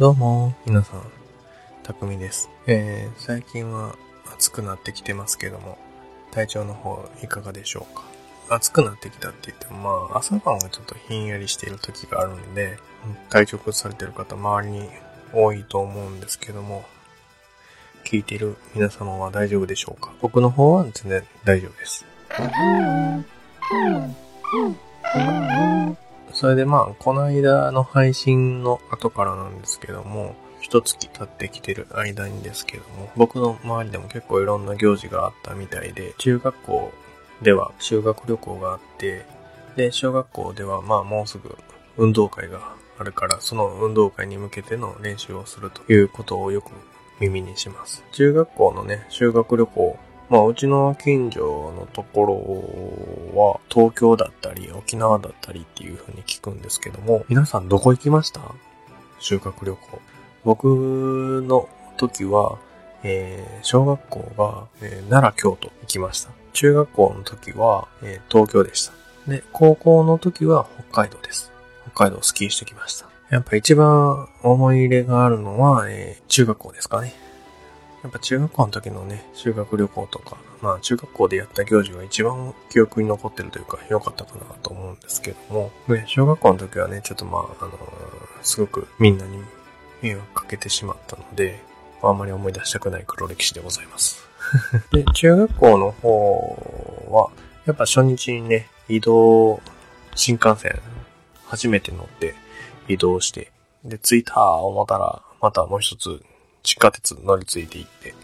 どうも、皆さん、たくみです。えー、最近は暑くなってきてますけども、体調の方いかがでしょうか？暑くなってきたって言っても、まあ、朝晩がちょっとひんやりしている時があるんで、対局されてる方、周りに多いと思うんですけども、聞いている皆様は大丈夫でしょうか？僕の方は全然大丈夫です。それでまあ、この間の配信の後からなんですけども、一月経ってきてる間にですけども、僕の周りでも結構いろんな行事があったみたいで、中学校では修学旅行があって、で、小学校ではまあもうすぐ運動会があるから、その運動会に向けての練習をするということをよく耳にします。中学校のね、修学旅行、まあ、うちの近所のところは、東京だったり、沖縄だったりっていう風に聞くんですけども、皆さんどこ行きました？修学旅行。僕の時は、えー小学校が、えー奈良、京都行きました。中学校の時は、えー東京でした。で、高校の時は北海道です。北海道をスキーしてきました。やっぱ一番思い入れがあるのは、えー中学校ですかね。やっぱ中学校の時のね、修学旅行とか、まあ中学校でやった行事が一番記憶に残ってるというか良かったかなと思うんですけども、ね、小学校の時はね、ちょっとまあ、あのーすごくみんなに迷惑かけてしまったので、あんまり思い出したくない黒歴史でございます。で、中学校の方は、やっぱ初日にね、移動、新幹線、初めて乗って移動して、で、着いた思ったら、またもう一つ地下鉄乗り継いで行って、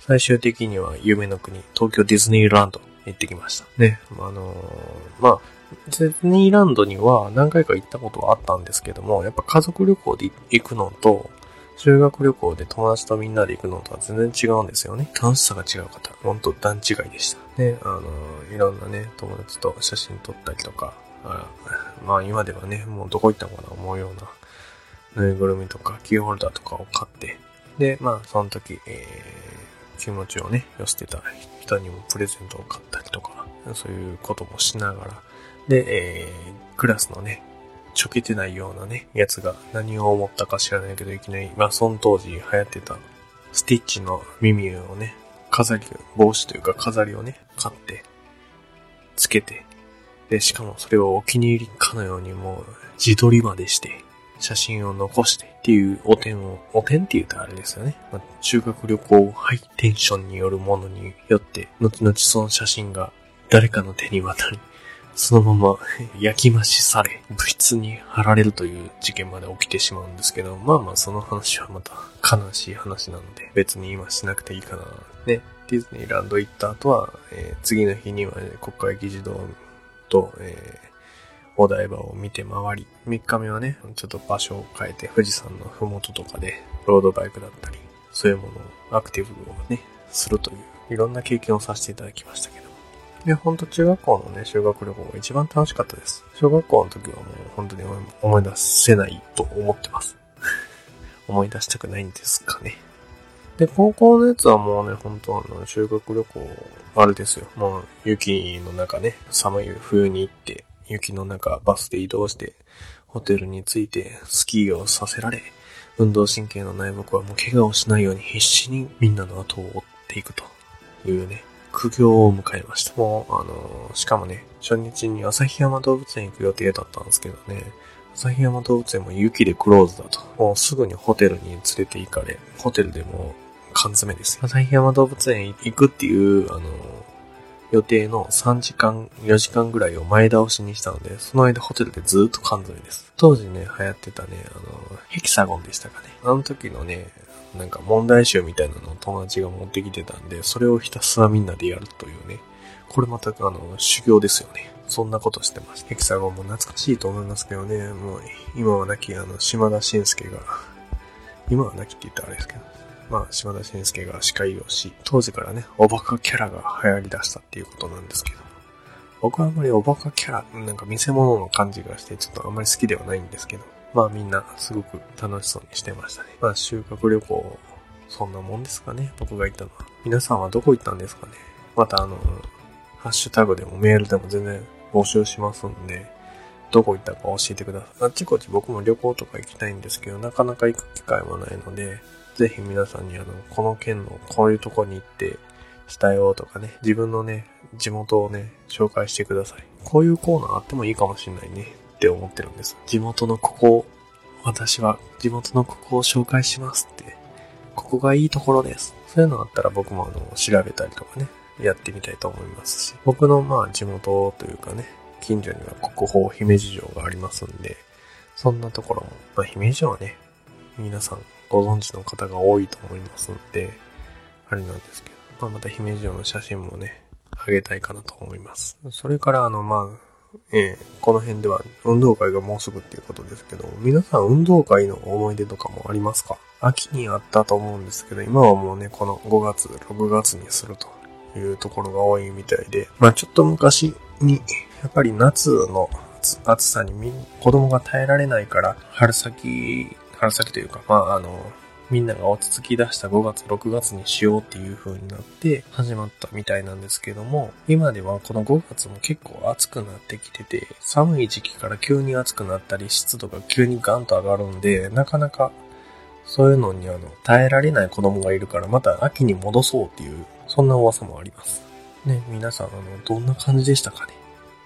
最終的には夢の国、東京ディズニーランド行ってきました。ね、あのーまあ、ディズニーランドには何回か行ったことはあったんですけども、やっぱ家族旅行で行くのと、修学旅行で友達とみんなで行くのとは全然違うんですよね。楽しさが違う方、ほんと段違いでした。ね、あのーいろんなね、友達と写真撮ったりとか、あまあ今ではね、もうどこ行ったのかな思うようなぬいぐるみとかキーホルダーとかを買って、で、まあ、その時、えー、気持ちをね、寄せてた人にもプレゼントを買ったりとか、そういうこともしながら、で、えー、クラスのね、ちょけてないようなね、やつが何を思ったか知らないけど、いきなり、まあ、その当時流行ってた、スティッチの耳をね、飾り、帽子というか飾りをね、買って、つけて、で、しかもそれをお気に入りかのようにもう自撮りまでして、写真を残してっていうお点を、お点って言うとあれですよね。まあ、修学旅行ハイテンションによるものによって、後々その写真が誰かの手に渡り、そのまま 焼き増しされ、物質に貼られるという事件まで起きてしまうんですけど、まあまあその話はまた悲しい話なので、別に今しなくていいかな。ね、ディズニーランド行った後は、えー次の日には、ね、国会議事堂と、えーお台場を見て回り、3日目はね、ちょっと場所を変えて、富士山のふもととかで、ロードバイクだったり、そういうものを、アクティブをね、するという、いろんな経験をさせていただきましたけど。で、ほんと中学校のね、修学旅行が一番楽しかったです。小学校の時はもう本当に思い出せないと思ってます。思い出したくないんですかね。で、高校のやつはもうね、本当あの、修学旅行、あれですよ。もう、雪の中ね、寒い冬に行って、雪の中、バスで移動して、ホテルに着いて、スキーをさせられ、運動神経のない僕はもう怪我をしないように必死にみんなの後を追っていくというね、苦行を迎えました。もう、あのーしかもね、初日に旭山動物園行く予定だったんですけどね、旭山動物園も雪でクローズだと。もうすぐにホテルに連れて行かれ、ホテルでも缶詰ですよ。旭山動物園行くっていう、あのー予定の3時間、4時間ぐらいを前倒しにしたので、その間ホテルでずっと缶詰です。当時ね、流行ってたね、あの、ヘキサゴンでしたかね。あの時のね、なんか問題集みたいなのを友達が持ってきてたんで、それをひたすらみんなでやるというね。これまた、あの、修行ですよね。そんなことしてました。ヘキサゴンも懐かしいと思いますけどね、もう、今は亡き、あの、島田紳介が、今は亡きって言ったらあれですけど、まあ、島田紳介が司会をし、当時からね、おバカキャラが流行り出したっていうことなんですけど、僕はあんまりおバカキャラ、なんか見せ物の感じがして、ちょっとあんまり好きではないんですけど、まあみんなすごく楽しそうにしてましたね。まあ修学旅行、そんなもんですかね、僕が行ったのは。皆さんはどこ行ったんですかねまたあの、ハッシュタグでもメールでも全然募集しますんで、どこ行ったか教えてください。あっちこっち僕も旅行とか行きたいんですけど、なかなか行く機会もないので、ぜひ皆さんにあの、この県のこういうとこに行ってしたようとかね、自分のね、地元をね、紹介してください。こういうコーナーあってもいいかもしれないねって思ってるんです。地元のここ、私は地元のここを紹介しますって、ここがいいところです。そういうのあったら僕もあの、調べたりとかね、やってみたいと思いますし、僕のまあ地元というかね、近所には国宝姫路城がありますんで、そんなところも、まあ姫路城はね、皆さんご存知の方が多いと思いますんで、あれなんですけど、まあまた姫路城の写真もね、あげたいかなと思います。それからあのまあ、えー、この辺では運動会がもうすぐっていうことですけど、皆さん運動会の思い出とかもありますか？秋にあったと思うんですけど、今はもうね、この5月、6月にするというところが多いみたいで、まあちょっと昔に、やっぱり夏の暑さに子供が耐えられないから、春先、春先というか、まああの、みんなが落ち着き出した5月、6月にしようっていう風になって始まったみたいなんですけども、今ではこの5月も結構暑くなってきてて、寒い時期から急に暑くなったり、湿度が急にガンと上がるんで、なかなかそういうのにあの、耐えられない子供がいるから、また秋に戻そうっていうそんな噂もあります。ね、皆さん、あの、どんな感じでしたかね？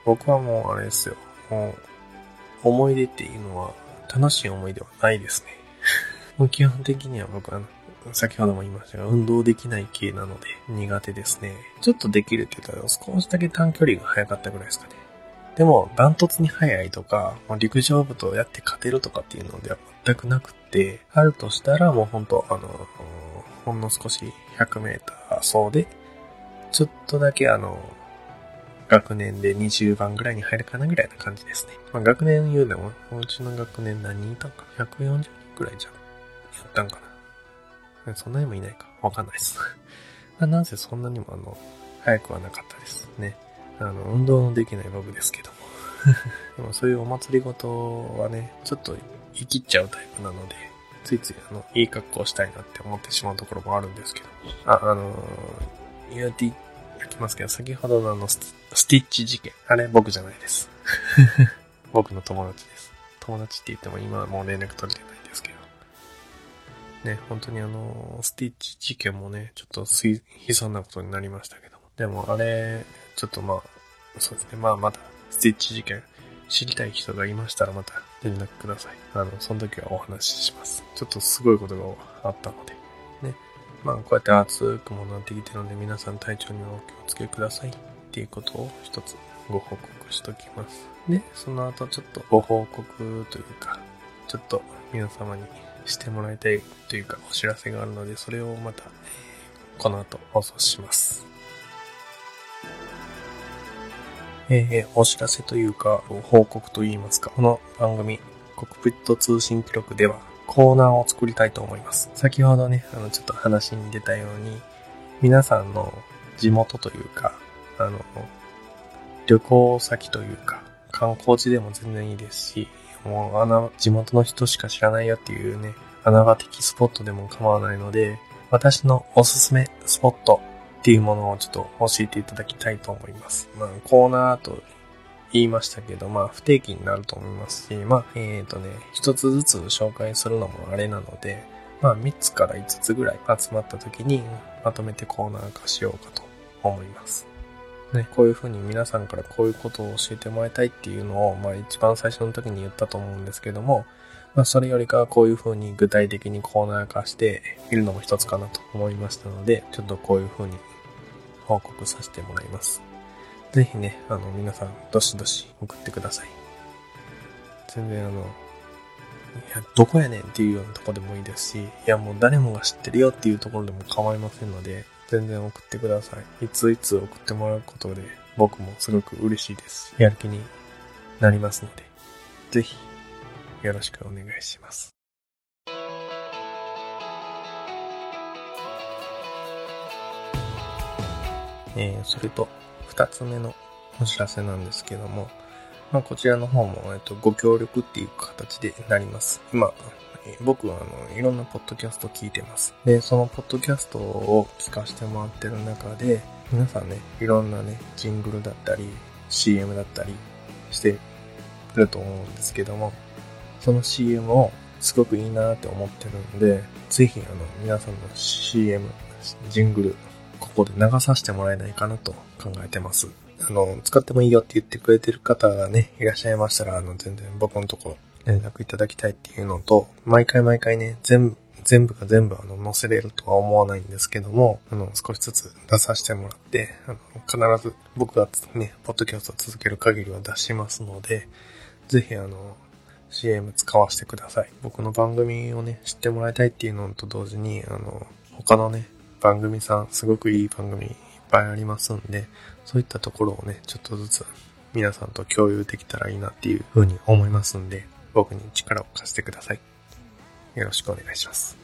僕はもうあれですよ。もう、思い出っていうのは、楽しい思い出はないですね。もう基本的には僕は、先ほども言いましたが、運動できない系なので苦手ですね。ちょっとできるって言ったら少しだけ短距離が速かったぐらいですかね。でも、ダントツに速いとか、陸上部とやって勝てるとかっていうのでは全くなくって、あるとしたらもう本当あの、ほんの少し100メーター走で、ちょっとだけあの、学年で20番ぐらいに入るかなぐらいな感じですね。まあ、学年言うでも、うちの学年何人いたんか ?140 人ぐらいじゃん。やったんかな？そんなにもいないかわかんないです。まあ、なんせそんなにもあの、早くはなかったですね。あの、運動のできない僕ですけども。でもそういうお祭りごとはね、ちょっと生きっちゃうタイプなので、ついついあの、いい格好したいなって思ってしまうところもあるんですけど。あ、あのー、言うてきますけど、先ほどのあのス、スティッチ事件。あれ、僕じゃないです。僕の友達です。友達って言っても今はもう連絡取れてないですけど。ね、本当にあの、スティッチ事件もね、ちょっと悲惨なことになりましたけども。でもあれ、ちょっとまあ、そうですね、まあまだ、スティッチ事件、知りたい人がいましたらまた連絡ください。あの、その時はお話しします。ちょっとすごいことがあったので。ね。まあ、こうやって暑くもなってきてるので、皆さん体調にはお気をつけください。っていうことを一つご報告しときます。で、その後ちょっとご報告というか、ちょっと皆様にしてもらいたいというかお知らせがあるので、それをまた、この後放送します。えー、お知らせというか、報告と言いますか、この番組、コクピット通信記録では、コーナーを作りたいと思います。先ほどね、あの、ちょっと話に出たように、皆さんの地元というか、あの、旅行先というか、観光地でも全然いいですし、もう穴、地元の人しか知らないよっていうね、穴場的スポットでも構わないので、私のおすすめスポットっていうものをちょっと教えていただきたいと思います。まあ、コーナーと言いましたけど、まあ、不定期になると思いますし、まあ、えっ、ー、とね、一つずつ紹介するのもあれなので、まあ、3つから5つぐらい集まった時に、まとめてコーナー化しようかと思います。ね、こういう風に皆さんからこういうことを教えてもらいたいっていうのを、まあ一番最初の時に言ったと思うんですけども、まあそれよりかはこういう風に具体的にコーナー化しているのも一つかなと思いましたので、ちょっとこういう風に報告させてもらいます。ぜひね、あの、皆さん、どしどし送ってください。全然あの、いや、どこやねんっていうようなとこでもいいですし、いや、もう誰もが知ってるよっていうところでも構いませんので、全然送ってください。いついつ送ってもらうことで、僕もすごく嬉しいです。やる気になりますので、ぜひ、よろしくお願いします。えー、それと、二つ目のお知らせなんですけども、まあ、こちらの方も、えっと、ご協力っていう形でなります。今、僕はあの、いろんなポッドキャスト聞いてます。で、そのポッドキャストを聞かせてもらってる中で、皆さんね、いろんなね、ジングルだったり、CM だったりしてると思うんですけども、その CM をすごくいいなって思ってるんで、ぜひあの皆さんの CM、ジングル、ここで流させてもらえないかなと考えてます。あの、使ってもいいよって言ってくれてる方がね、いらっしゃいましたら、あの、全然僕のとこ連絡いただきたいっていうのと、毎回毎回ね、全部、全部が全部あの載せれるとは思わないんですけども、あの、少しずつ出させてもらって、あの、必ず僕がね、ポッドキャストを続ける限りは出しますので、ぜひあの、CM 使わせてください。僕の番組をね、知ってもらいたいっていうのと同時に、あの、他のね、番組さん、すごくいい番組ぱいありますんで、そういったところをね、ちょっとずつ皆さんと共有できたらいいなっていうふうに思いますんで、僕に力を貸してください。よろしくお願いします。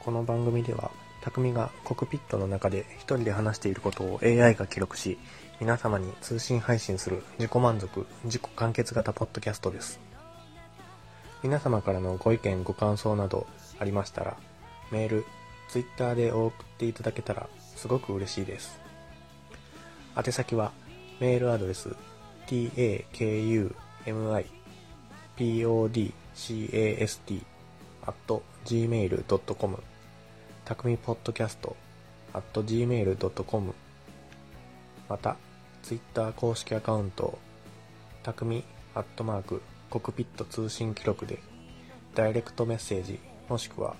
この番組では、匠がコクピットの中で一人で話していることを AI が記録し、皆様に通信配信する自己満足、自己完結型ポッドキャストです。皆様からのご意見、ご感想などありましたら、メール、ツイッターで送っていただけたらすごく嬉しいです。宛先は、メールアドレス、takumi.podcast gmail.com たくみポッドキャスト gmail.com また、ツイッター公式アカウント、たくみアットマークコクピット通信記録でダイレクトメッセージもしくは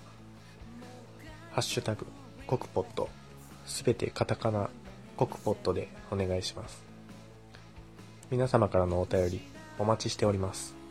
ハッシュタグコクポット。すべてカタカナコクポットでお願いします。皆様からのお便りお待ちしております。